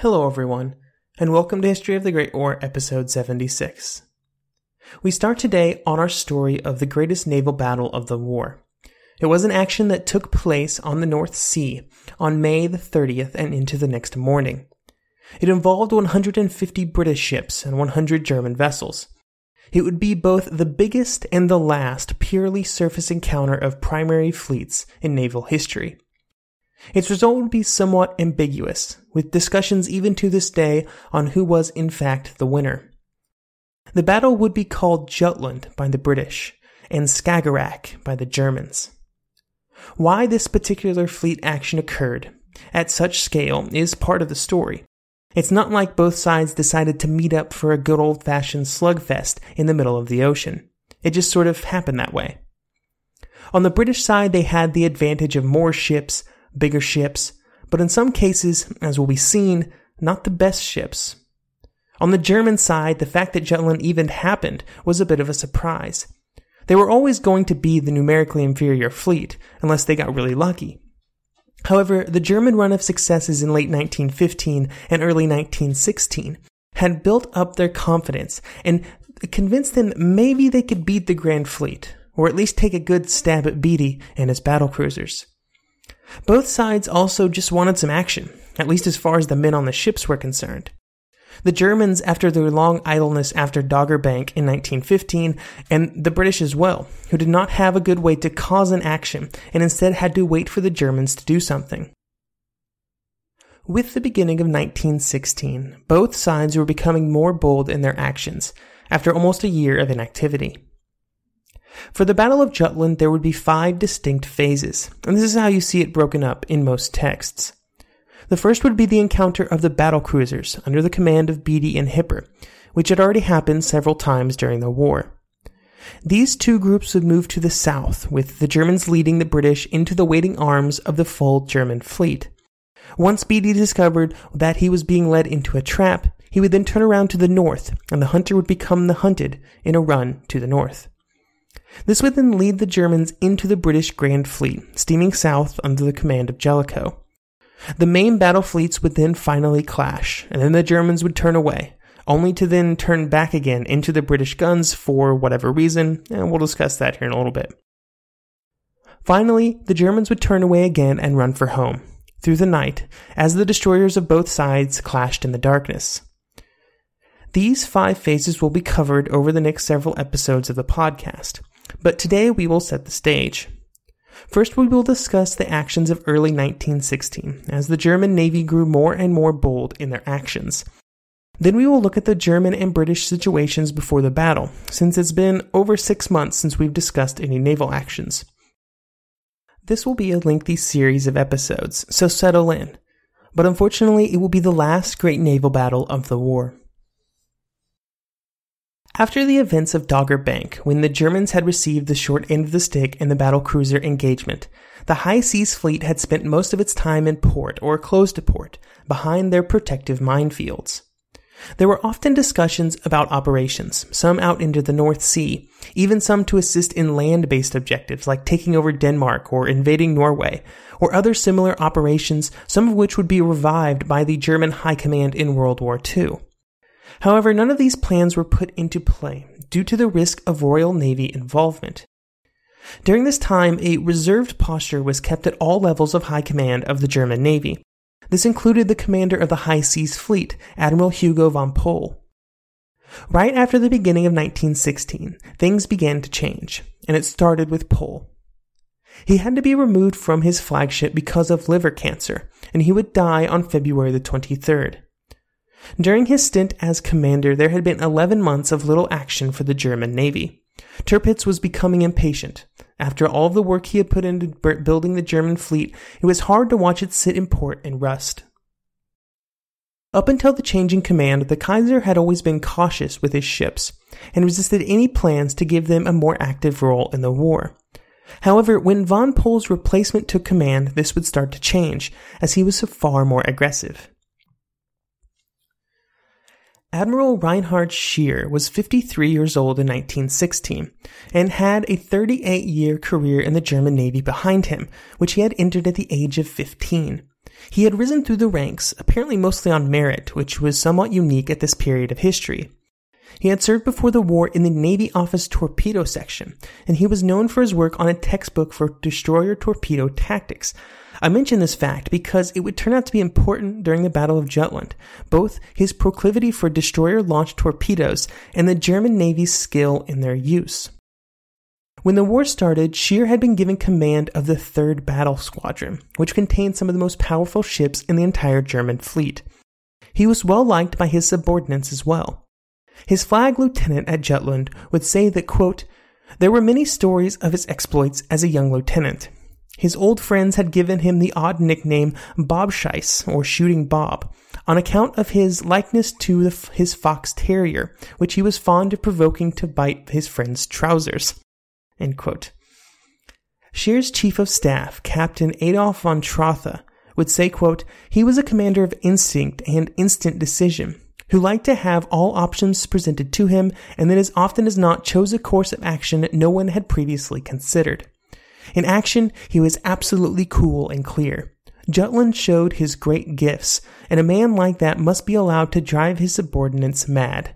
Hello, everyone, and welcome to History of the Great War, episode 76. We start today on our story of the greatest naval battle of the war. It was an action that took place on the North Sea on May the 30th and into the next morning. It involved 150 British ships and 100 German vessels. It would be both the biggest and the last purely surface encounter of primary fleets in naval history. Its result would be somewhat ambiguous, with discussions even to this day on who was in fact the winner. The battle would be called Jutland by the British and Skagerrak by the Germans. Why this particular fleet action occurred at such scale is part of the story. It's not like both sides decided to meet up for a good old fashioned slugfest in the middle of the ocean. It just sort of happened that way. On the British side, they had the advantage of more ships, bigger ships, but in some cases, as will be seen, not the best ships. On the German side, the fact that Jutland even happened was a bit of a surprise. They were always going to be the numerically inferior fleet, unless they got really lucky. However, the German run of successes in late 1915 and early 1916 had built up their confidence and convinced them maybe they could beat the Grand Fleet, or at least take a good stab at Beatty and his battle cruisers. Both sides also just wanted some action, at least as far as the men on the ships were concerned. The Germans after their long idleness after Doggerbank in 1915, and the British as well, who did not have a good way to cause an action and instead had to wait for the Germans to do something. With the beginning of 1916, both sides were becoming more bold in their actions after almost a year of inactivity. For the Battle of Jutland, there would be five distinct phases, and this is how you see it broken up in most texts. The first would be the encounter of the battle cruisers under the command of Beatty and Hipper, which had already happened several times during the war. These two groups would move to the south, with the Germans leading the British into the waiting arms of the full German fleet. Once Beatty discovered that he was being led into a trap, he would then turn around to the north, and the hunter would become the hunted in a run to the north. This would then lead the Germans into the British Grand Fleet, steaming south under the command of Jellicoe. The main battle fleets would then finally clash, and then the Germans would turn away, only to then turn back again into the British guns for whatever reason, and we'll discuss that here in a little bit. Finally, the Germans would turn away again and run for home, through the night, as the destroyers of both sides clashed in the darkness. These five phases will be covered over the next several episodes of the podcast, but today we will set the stage. First, we will discuss the actions of early 1916, as the German Navy grew more and more bold in their actions. Then we will look at the German and British situations before the battle, since it's been over six months since we've discussed any naval actions. This will be a lengthy series of episodes, so settle in. But unfortunately, it will be the last great naval battle of the war. After the events of Dogger Bank, when the Germans had received the short end of the stick in the battle cruiser engagement, the High Seas Fleet had spent most of its time in port or close to port, behind their protective minefields. There were often discussions about operations, some out into the North Sea, even some to assist in land based objectives like taking over Denmark or invading Norway, or other similar operations, some of which would be revived by the German High Command in World War II. However, none of these plans were put into play due to the risk of Royal Navy involvement. During this time, a reserved posture was kept at all levels of high command of the German Navy, this included the commander of the High Seas Fleet, Admiral Hugo von Pohl. Right after the beginning of 1916, things began to change, and it started with Pohl. He had to be removed from his flagship because of liver cancer, and he would die on February the 23rd. During his stint as commander, there had been 11 months of little action for the German Navy. Tirpitz was becoming impatient. After all the work he had put into building the German fleet, it was hard to watch it sit in port and rust. Up until the change in command, the Kaiser had always been cautious with his ships and resisted any plans to give them a more active role in the war. However, when von Pohl's replacement took command, this would start to change, as he was far more aggressive. Admiral Reinhard Scheer was 53 years old in 1916 and had a 38 year career in the German Navy behind him, which he had entered at the age of 15. He had risen through the ranks, apparently mostly on merit, which was somewhat unique at this period of history. He had served before the war in the Navy Office Torpedo Section, and he was known for his work on a textbook for destroyer torpedo tactics, I mention this fact because it would turn out to be important during the Battle of Jutland, both his proclivity for destroyer launched torpedoes and the German Navy's skill in their use. When the war started, Scheer had been given command of the 3rd Battle Squadron, which contained some of the most powerful ships in the entire German fleet. He was well liked by his subordinates as well. His flag lieutenant at Jutland would say that, quote, there were many stories of his exploits as a young lieutenant, his old friends had given him the odd nickname Bob Scheiss, or Shooting Bob, on account of his likeness to the, his fox terrier, which he was fond of provoking to bite his friend's trousers. Scheer's chief of staff, Captain Adolf von Trotha, would say, quote, he was a commander of instinct and instant decision, who liked to have all options presented to him, and then as often as not chose a course of action no one had previously considered. In action, he was absolutely cool and clear. Jutland showed his great gifts, and a man like that must be allowed to drive his subordinates mad.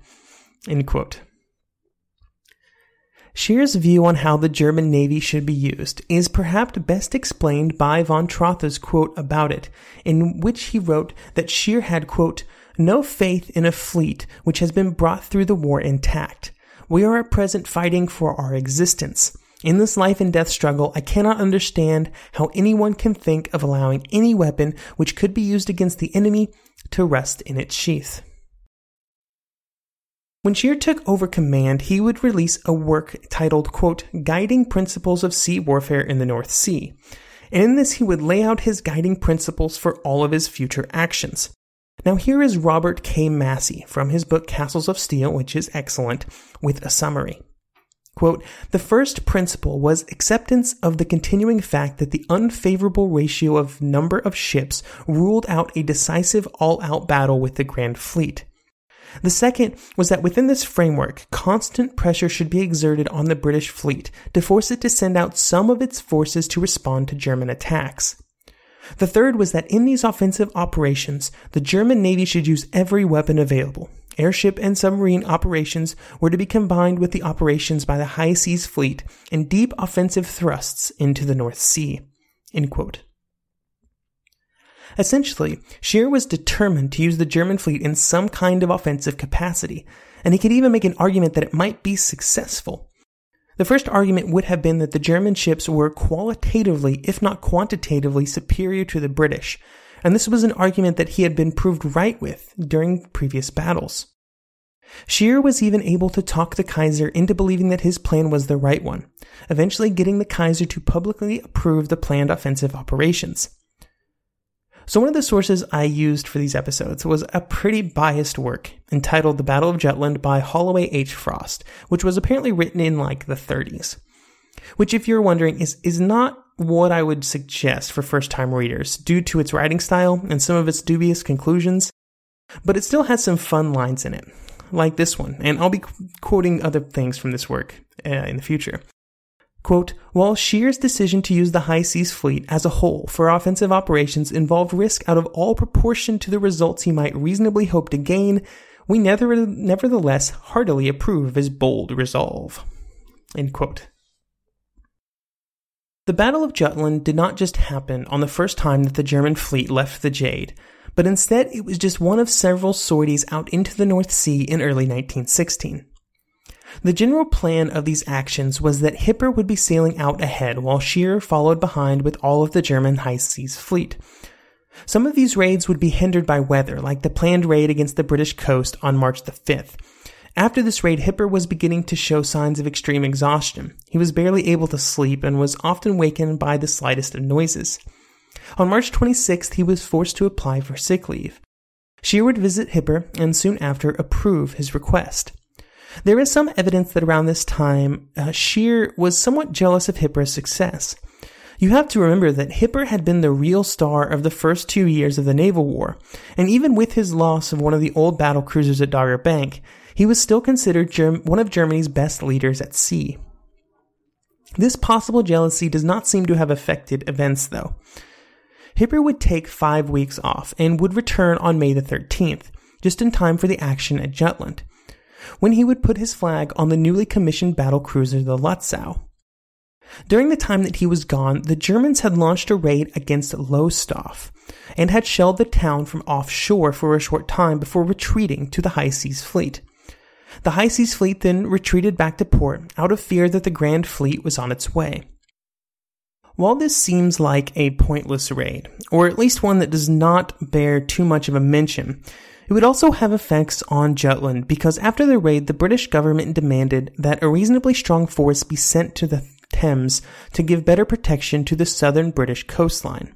Scheer's view on how the German Navy should be used is perhaps best explained by von Trotha's quote about it, in which he wrote that Scheer had, quote, no faith in a fleet which has been brought through the war intact. We are at present fighting for our existence. In this life and death struggle, I cannot understand how anyone can think of allowing any weapon which could be used against the enemy to rust in its sheath. When Scheer took over command, he would release a work titled, quote, Guiding Principles of Sea Warfare in the North Sea. And in this, he would lay out his guiding principles for all of his future actions. Now, here is Robert K. Massie from his book Castles of Steel, which is excellent, with a summary. Quote, the first principle was acceptance of the continuing fact that the unfavorable ratio of number of ships ruled out a decisive all-out battle with the Grand Fleet. The second was that within this framework, constant pressure should be exerted on the British fleet to force it to send out some of its forces to respond to German attacks. The third was that in these offensive operations, the German Navy should use every weapon available, airship and submarine operations were to be combined with the operations by the High Seas Fleet and deep offensive thrusts into the North Sea. Essentially, Scheer was determined to use the German fleet in some kind of offensive capacity, and he could even make an argument that it might be successful. The first argument would have been that the German ships were qualitatively, if not quantitatively, superior to the British, and this was an argument that he had been proved right with during previous battles. Scheer was even able to talk the Kaiser into believing that his plan was the right one, eventually getting the Kaiser to publicly approve the planned offensive operations. So one of the sources I used for these episodes was a pretty biased work entitled The Battle of Jutland by Holloway H. Frost, which was apparently written in like the 30s. Which, if you're wondering, is, is not what I would suggest for first time readers due to its writing style and some of its dubious conclusions. But it still has some fun lines in it, like this one, and I'll be quoting other things from this work uh, in the future. Quote, while Scheer's decision to use the High Seas Fleet as a whole for offensive operations involved risk out of all proportion to the results he might reasonably hope to gain, we nevertheless heartily approve of his bold resolve. End quote. The Battle of Jutland did not just happen on the first time that the German fleet left the Jade, but instead it was just one of several sorties out into the North Sea in early 1916. The general plan of these actions was that Hipper would be sailing out ahead while Scheer followed behind with all of the German high seas fleet. Some of these raids would be hindered by weather, like the planned raid against the British coast on March the 5th, after this raid, Hipper was beginning to show signs of extreme exhaustion. He was barely able to sleep and was often wakened by the slightest of noises. On March 26th, he was forced to apply for sick leave. Scheer would visit Hipper and soon after approve his request. There is some evidence that around this time, uh, Scheer was somewhat jealous of Hipper's success. You have to remember that Hipper had been the real star of the first two years of the naval war, and even with his loss of one of the old battle cruisers at Dogger Bank, he was still considered Germ- one of Germany's best leaders at sea. This possible jealousy does not seem to have affected events, though. Hipper would take five weeks off and would return on May the 13th, just in time for the action at Jutland, when he would put his flag on the newly commissioned battle cruiser the Lutzow. During the time that he was gone, the Germans had launched a raid against Lowestoft and had shelled the town from offshore for a short time before retreating to the High Seas Fleet. The High Seas Fleet then retreated back to port out of fear that the Grand Fleet was on its way. While this seems like a pointless raid, or at least one that does not bear too much of a mention, it would also have effects on Jutland because after the raid, the British government demanded that a reasonably strong force be sent to the Thames to give better protection to the southern British coastline.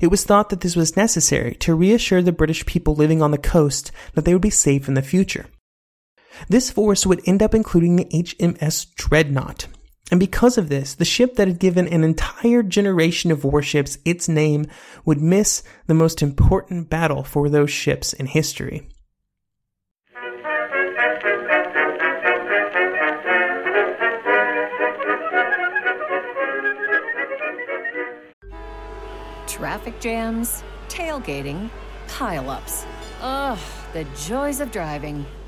It was thought that this was necessary to reassure the British people living on the coast that they would be safe in the future. This force would end up including the HMS Dreadnought. And because of this, the ship that had given an entire generation of warships its name would miss the most important battle for those ships in history. Traffic jams, tailgating, pileups. Ugh, the joys of driving.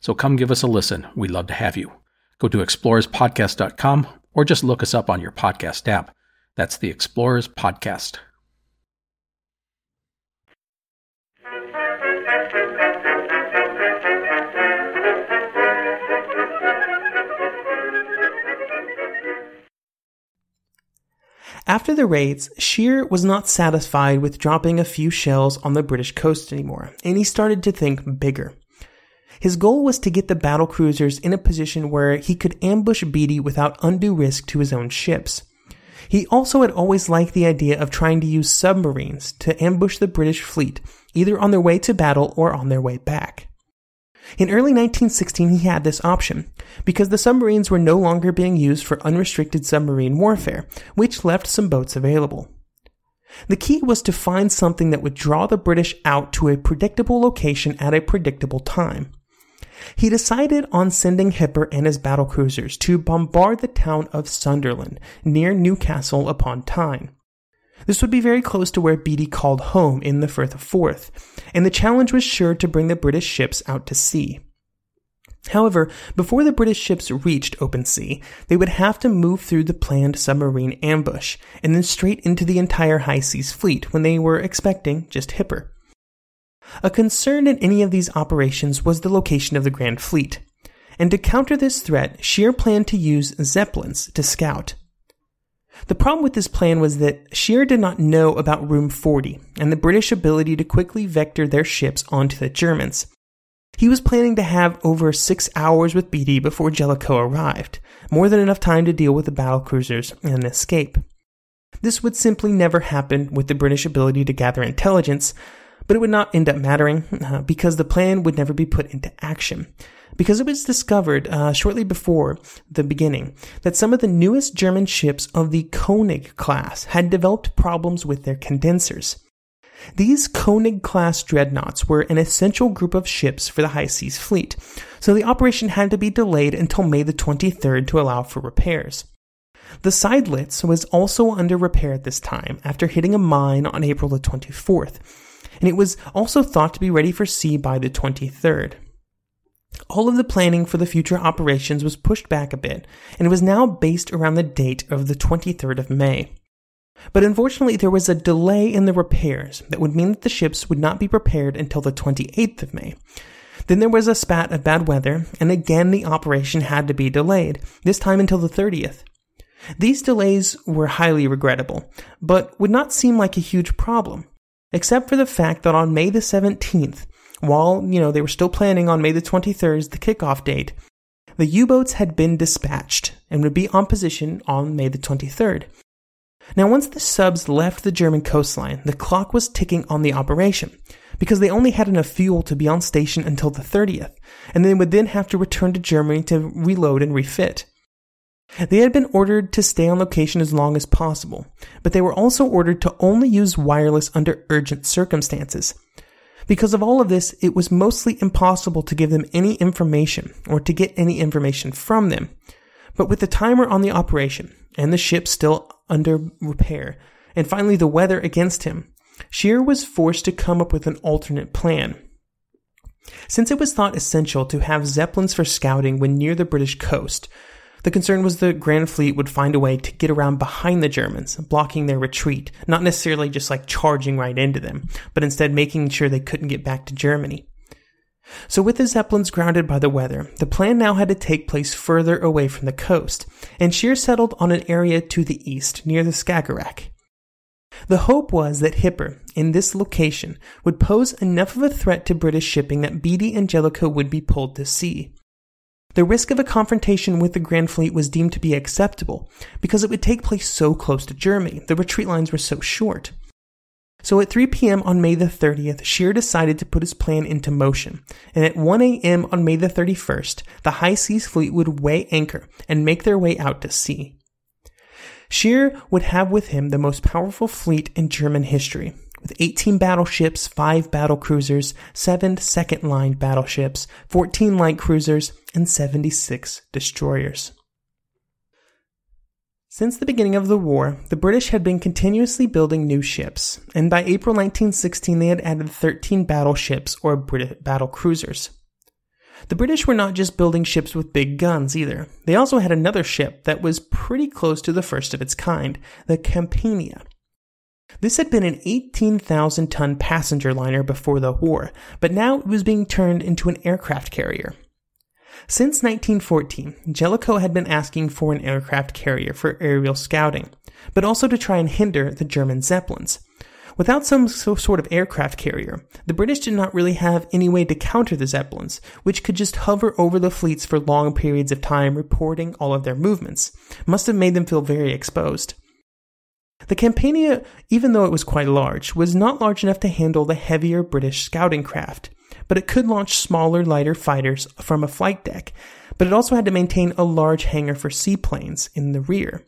So come give us a listen. We'd love to have you. Go to explorerspodcast.com or just look us up on your podcast app. That's the Explorers Podcast. After the raids, Scheer was not satisfied with dropping a few shells on the British coast anymore, and he started to think bigger. His goal was to get the battle cruisers in a position where he could ambush Beatty without undue risk to his own ships. He also had always liked the idea of trying to use submarines to ambush the British fleet, either on their way to battle or on their way back. In early 1916, he had this option, because the submarines were no longer being used for unrestricted submarine warfare, which left some boats available. The key was to find something that would draw the British out to a predictable location at a predictable time. He decided on sending Hipper and his battlecruisers to bombard the town of Sunderland, near Newcastle upon Tyne. This would be very close to where Beatty called home in the Firth of Forth, and the challenge was sure to bring the British ships out to sea. However, before the British ships reached open sea, they would have to move through the planned submarine ambush and then straight into the entire high seas fleet when they were expecting just Hipper. A concern in any of these operations was the location of the Grand Fleet, and to counter this threat, Scheer planned to use Zeppelins to scout. The problem with this plan was that Scheer did not know about Room 40 and the British ability to quickly vector their ships onto the Germans. He was planning to have over six hours with Beatty before Jellicoe arrived, more than enough time to deal with the battle cruisers and escape. This would simply never happen with the British ability to gather intelligence, but it would not end up mattering uh, because the plan would never be put into action. Because it was discovered uh, shortly before the beginning that some of the newest German ships of the Koenig class had developed problems with their condensers. These Koenig class dreadnoughts were an essential group of ships for the high seas fleet, so the operation had to be delayed until May the 23rd to allow for repairs. The Seydlitz was also under repair at this time after hitting a mine on April the 24th, and it was also thought to be ready for sea by the 23rd. All of the planning for the future operations was pushed back a bit, and it was now based around the date of the 23rd of May. But unfortunately, there was a delay in the repairs that would mean that the ships would not be prepared until the 28th of May. Then there was a spat of bad weather, and again the operation had to be delayed, this time until the 30th. These delays were highly regrettable, but would not seem like a huge problem, except for the fact that on May the 17th, while, you know, they were still planning on May the 23rd the kickoff date, the U-boats had been dispatched and would be on position on May the 23rd. Now, once the subs left the German coastline, the clock was ticking on the operation because they only had enough fuel to be on station until the 30th, and they would then have to return to Germany to reload and refit. They had been ordered to stay on location as long as possible, but they were also ordered to only use wireless under urgent circumstances. Because of all of this, it was mostly impossible to give them any information or to get any information from them. But with the timer on the operation and the ship still under repair, and finally the weather against him, Scheer was forced to come up with an alternate plan. Since it was thought essential to have zeppelins for scouting when near the British coast, the concern was the Grand Fleet would find a way to get around behind the Germans, blocking their retreat, not necessarily just like charging right into them, but instead making sure they couldn't get back to Germany. So, with the Zeppelins grounded by the weather, the plan now had to take place further away from the coast, and Scheer settled on an area to the east near the Skagerrak. The hope was that Hipper, in this location, would pose enough of a threat to British shipping that Beatty and Jellicoe would be pulled to sea. The risk of a confrontation with the Grand Fleet was deemed to be acceptable because it would take place so close to Germany. The retreat lines were so short. So at 3 p.m. on May the 30th, Scheer decided to put his plan into motion, and at 1 a.m. on May the 31st, the High Seas Fleet would weigh anchor and make their way out to sea. Scheer would have with him the most powerful fleet in German history, with 18 battleships, 5 battle cruisers, 7 second line battleships, 14 light cruisers, and 76 destroyers. Since the beginning of the war, the British had been continuously building new ships, and by April 1916 they had added 13 battleships or Brit- battle cruisers. The British were not just building ships with big guns either. They also had another ship that was pretty close to the first of its kind, the Campania. This had been an 18,000 ton passenger liner before the war, but now it was being turned into an aircraft carrier. Since 1914, Jellicoe had been asking for an aircraft carrier for aerial scouting, but also to try and hinder the German Zeppelins. Without some sort of aircraft carrier, the British did not really have any way to counter the Zeppelins, which could just hover over the fleets for long periods of time reporting all of their movements. Must have made them feel very exposed. The Campania, even though it was quite large, was not large enough to handle the heavier British scouting craft, but it could launch smaller, lighter fighters from a flight deck, but it also had to maintain a large hangar for seaplanes in the rear.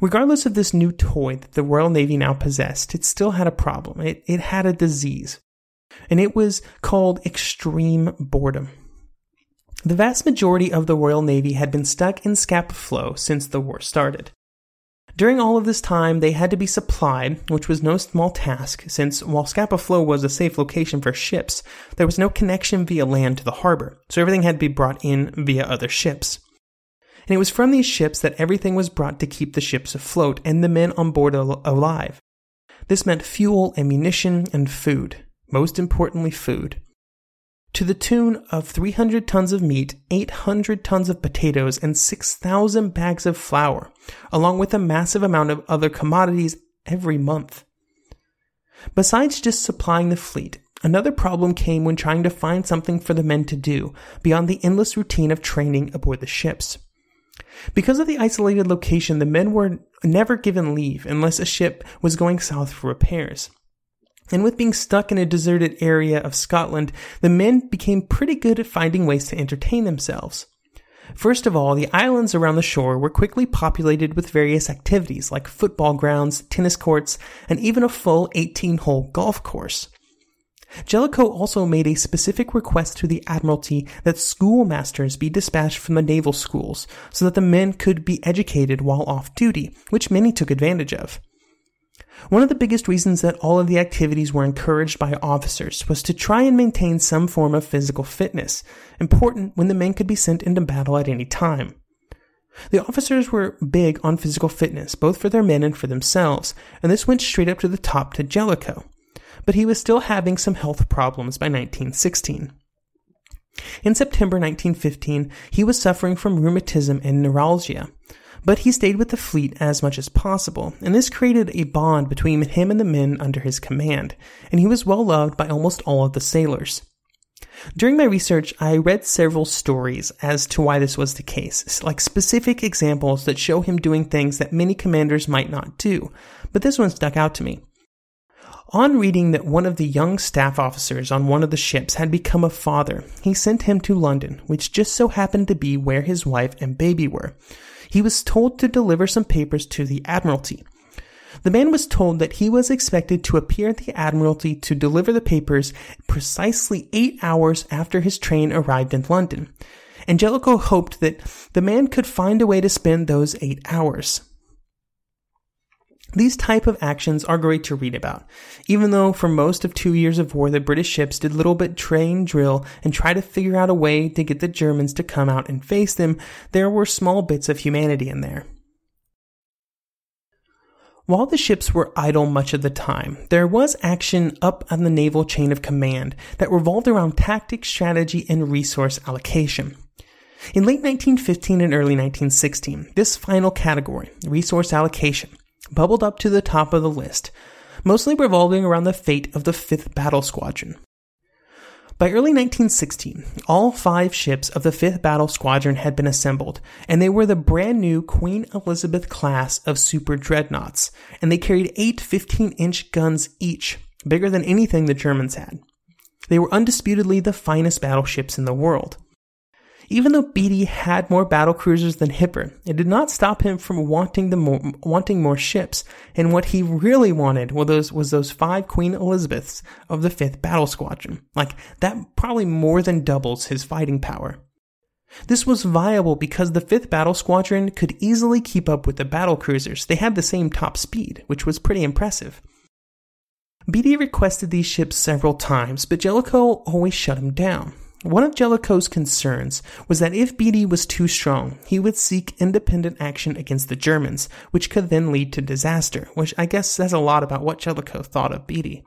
Regardless of this new toy that the Royal Navy now possessed, it still had a problem. It, it had a disease, and it was called extreme boredom. The vast majority of the Royal Navy had been stuck in scapa flow since the war started. During all of this time, they had to be supplied, which was no small task, since while Scapa Flow was a safe location for ships, there was no connection via land to the harbor, so everything had to be brought in via other ships. And it was from these ships that everything was brought to keep the ships afloat and the men on board al- alive. This meant fuel, ammunition, and food. Most importantly, food to the tune of 300 tons of meat, 800 tons of potatoes, and 6,000 bags of flour, along with a massive amount of other commodities every month. Besides just supplying the fleet, another problem came when trying to find something for the men to do beyond the endless routine of training aboard the ships. Because of the isolated location, the men were never given leave unless a ship was going south for repairs. And with being stuck in a deserted area of Scotland, the men became pretty good at finding ways to entertain themselves. First of all, the islands around the shore were quickly populated with various activities like football grounds, tennis courts, and even a full 18 hole golf course. Jellicoe also made a specific request to the Admiralty that schoolmasters be dispatched from the naval schools so that the men could be educated while off duty, which many took advantage of. One of the biggest reasons that all of the activities were encouraged by officers was to try and maintain some form of physical fitness, important when the men could be sent into battle at any time. The officers were big on physical fitness, both for their men and for themselves, and this went straight up to the top to Jellicoe. But he was still having some health problems by 1916. In September 1915, he was suffering from rheumatism and neuralgia, but he stayed with the fleet as much as possible, and this created a bond between him and the men under his command, and he was well loved by almost all of the sailors. During my research, I read several stories as to why this was the case, like specific examples that show him doing things that many commanders might not do, but this one stuck out to me. On reading that one of the young staff officers on one of the ships had become a father, he sent him to London, which just so happened to be where his wife and baby were he was told to deliver some papers to the Admiralty. The man was told that he was expected to appear at the Admiralty to deliver the papers precisely eight hours after his train arrived in London. Jellicoe hoped that the man could find a way to spend those eight hours. These type of actions are great to read about, even though for most of two years of war the British ships did little but train, drill, and try to figure out a way to get the Germans to come out and face them, there were small bits of humanity in there. While the ships were idle much of the time, there was action up on the naval chain of command that revolved around tactics, strategy, and resource allocation. In late 1915 and early 1916, this final category, resource allocation, bubbled up to the top of the list, mostly revolving around the fate of the 5th Battle Squadron. By early 1916, all five ships of the 5th Battle Squadron had been assembled, and they were the brand new Queen Elizabeth class of super dreadnoughts, and they carried eight 15 inch guns each, bigger than anything the Germans had. They were undisputedly the finest battleships in the world. Even though Beatty had more battle cruisers than Hipper, it did not stop him from wanting the more, wanting more ships. And what he really wanted was those was those five Queen Elizabeths of the Fifth Battle Squadron. Like that probably more than doubles his fighting power. This was viable because the 5th Battle Squadron could easily keep up with the battle cruisers. They had the same top speed, which was pretty impressive. Beatty requested these ships several times, but Jellicoe always shut him down. One of Jellicoe's concerns was that if Beatty was too strong, he would seek independent action against the Germans, which could then lead to disaster, which I guess says a lot about what Jellicoe thought of Beatty.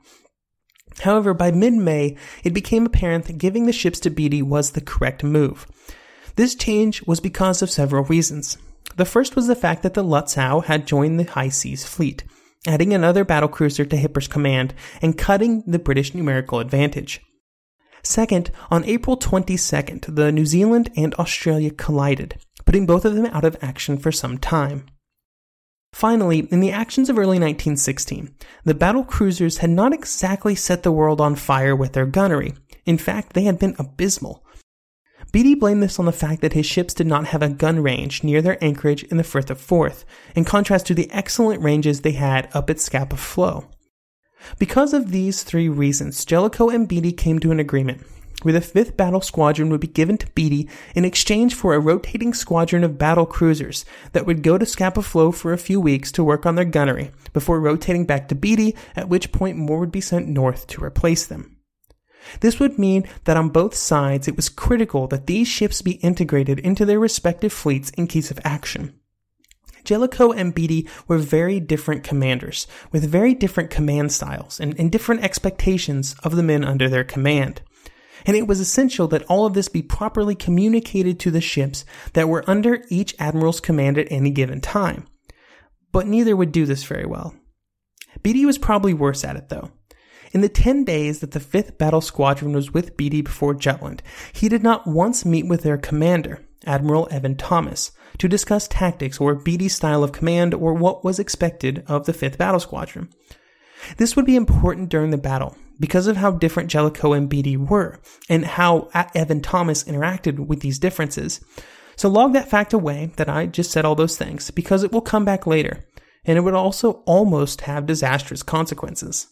However, by mid-May, it became apparent that giving the ships to Beatty was the correct move. This change was because of several reasons. The first was the fact that the Lutzow had joined the High Seas Fleet, adding another battlecruiser to Hipper's command and cutting the British numerical advantage. Second, on April 22nd, the New Zealand and Australia collided, putting both of them out of action for some time. Finally, in the actions of early 1916, the battle cruisers had not exactly set the world on fire with their gunnery. In fact, they had been abysmal. Beatty blamed this on the fact that his ships did not have a gun range near their anchorage in the Firth of Forth, in contrast to the excellent ranges they had up at Scapa Flow. Because of these three reasons, Jellicoe and Beatty came to an agreement. where the 5th Battle Squadron would be given to Beatty in exchange for a rotating squadron of battle cruisers that would go to Scapa Flow for a few weeks to work on their gunnery before rotating back to Beatty, at which point more would be sent north to replace them. This would mean that on both sides it was critical that these ships be integrated into their respective fleets in case of action. Jellicoe and Beatty were very different commanders, with very different command styles and, and different expectations of the men under their command. And it was essential that all of this be properly communicated to the ships that were under each admiral's command at any given time. But neither would do this very well. Beatty was probably worse at it though. In the 10 days that the 5th Battle Squadron was with Beatty before Jutland, he did not once meet with their commander, Admiral Evan Thomas, to discuss tactics or Beatty's style of command or what was expected of the 5th Battle Squadron. This would be important during the battle because of how different Jellicoe and Beatty were and how Evan Thomas interacted with these differences. So log that fact away that I just said all those things because it will come back later and it would also almost have disastrous consequences.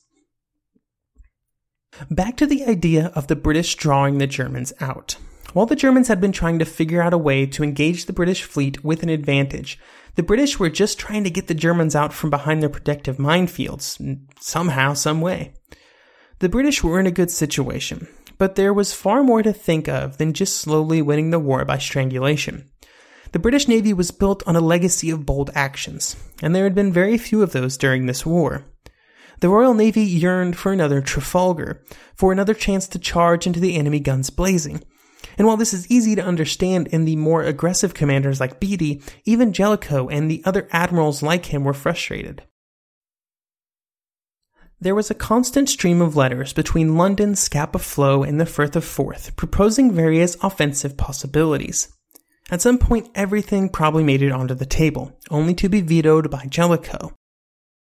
Back to the idea of the British drawing the Germans out. While the Germans had been trying to figure out a way to engage the British fleet with an advantage, the British were just trying to get the Germans out from behind their protective minefields, somehow, some way. The British were in a good situation, but there was far more to think of than just slowly winning the war by strangulation. The British Navy was built on a legacy of bold actions, and there had been very few of those during this war. The Royal Navy yearned for another Trafalgar, for another chance to charge into the enemy guns blazing. And while this is easy to understand in the more aggressive commanders like Beatty, even Jellicoe and the other admirals like him were frustrated. There was a constant stream of letters between London, Scapa Flow, and the Firth of Forth proposing various offensive possibilities. At some point, everything probably made it onto the table, only to be vetoed by Jellicoe.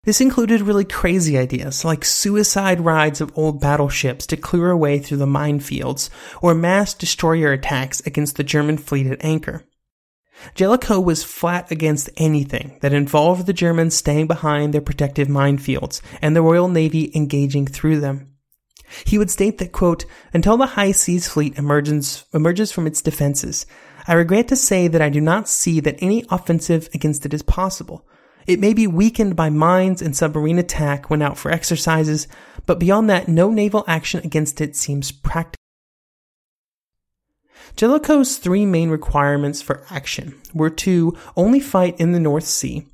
This included really crazy ideas like suicide rides of old battleships to clear a way through the minefields, or mass destroyer attacks against the German fleet at anchor. Jellicoe was flat against anything that involved the Germans staying behind their protective minefields and the Royal Navy engaging through them. He would state that, quote, until the high seas fleet emerges, emerges from its defenses, I regret to say that I do not see that any offensive against it is possible, it may be weakened by mines and submarine attack when out for exercises, but beyond that, no naval action against it seems practical. Jellicoe's three main requirements for action were to only fight in the North Sea,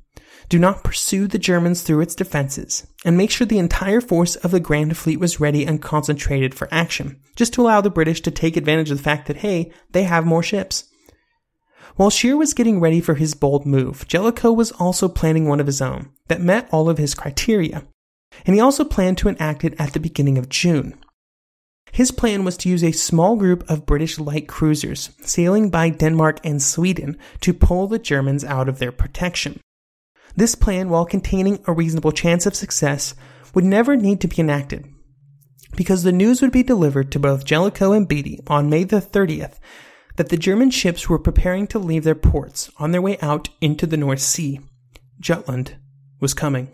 do not pursue the Germans through its defenses, and make sure the entire force of the Grand Fleet was ready and concentrated for action, just to allow the British to take advantage of the fact that, hey, they have more ships. While Scheer was getting ready for his bold move, Jellicoe was also planning one of his own that met all of his criteria. And he also planned to enact it at the beginning of June. His plan was to use a small group of British light cruisers sailing by Denmark and Sweden to pull the Germans out of their protection. This plan, while containing a reasonable chance of success, would never need to be enacted because the news would be delivered to both Jellicoe and Beatty on May the 30th that the German ships were preparing to leave their ports on their way out into the North Sea. Jutland was coming.